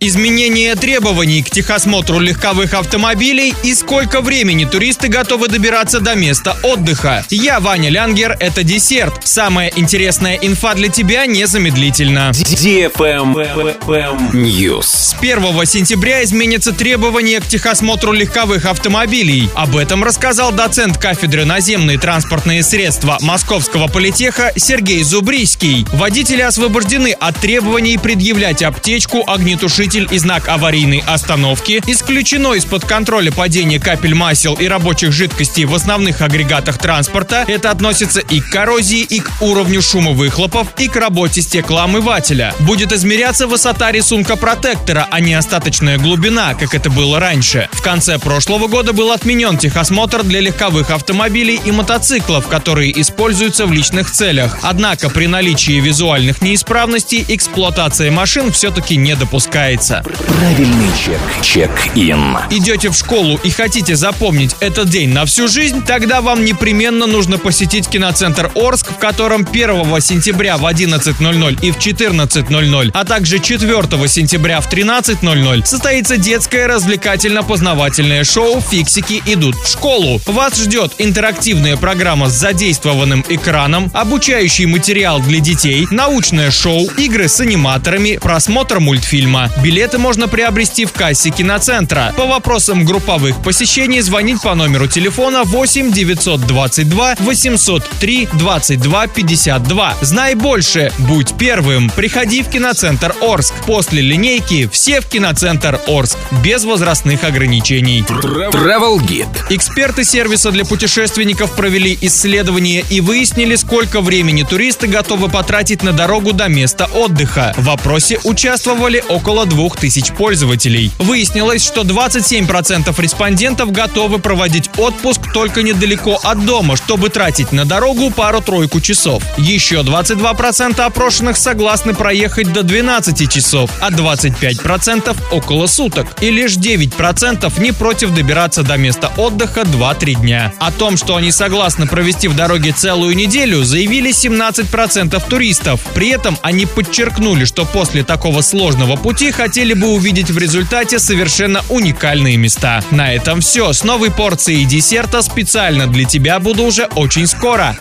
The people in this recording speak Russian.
Изменение требований к техосмотру легковых автомобилей и сколько времени туристы готовы добираться до места отдыха. Я Ваня Лянгер, это десерт. Самая интересная инфа для тебя незамедлительно. News. С 1 сентября изменятся требования к техосмотру легковых автомобилей. Об этом рассказал доцент кафедры наземные транспортные средства Московского политеха Сергей Зубрийский. Водители освобождены от требований предъявлять аптечку, огнетушитель и знак аварийной остановки, исключено из-под контроля падения капель масел и рабочих жидкостей в основных агрегатах транспорта. Это относится и к коррозии, и к уровню шума выхлопов, и к работе стеклоомывателя. Будет измеряться высота рисунка протектора, а не остаточная глубина, как это было раньше. В конце прошлого года был отменен техосмотр для легковых автомобилей и мотоциклов, которые используются в личных целях. Однако при наличии визуальных неисправностей эксплуатация машин все-таки не допускается называется. Правильный чек. Чек-ин. Идете в школу и хотите запомнить этот день на всю жизнь? Тогда вам непременно нужно посетить киноцентр Орск, в котором 1 сентября в 11.00 и в 14.00, а также 4 сентября в 13.00 состоится детское развлекательно-познавательное шоу «Фиксики идут в школу». Вас ждет интерактивная программа с задействованным экраном, обучающий материал для детей, научное шоу, игры с аниматорами, просмотр мультфильма. Билеты можно приобрести в кассе киноцентра. По вопросам групповых посещений звонить по номеру телефона 8 922 803 22 52. Знай больше, будь первым. Приходи в киноцентр Орск. После линейки все в киноцентр Орск. Без возрастных ограничений. Travel Guide. Эксперты сервиса для путешественников провели исследование и выяснили, сколько времени туристы готовы потратить на дорогу до места отдыха. В опросе участвовали около 2000 пользователей. Выяснилось, что 27% респондентов готовы проводить отпуск только недалеко от дома, чтобы тратить на дорогу пару-тройку часов. Еще 22% опрошенных согласны проехать до 12 часов, а 25% около суток. И лишь 9% не против добираться до места отдыха 2-3 дня. О том, что они согласны провести в дороге целую неделю, заявили 17% туристов. При этом они подчеркнули, что после такого сложного пути хотели бы увидеть в результате совершенно уникальные места. На этом все. С новой порцией десерта специально для тебя буду уже очень скоро.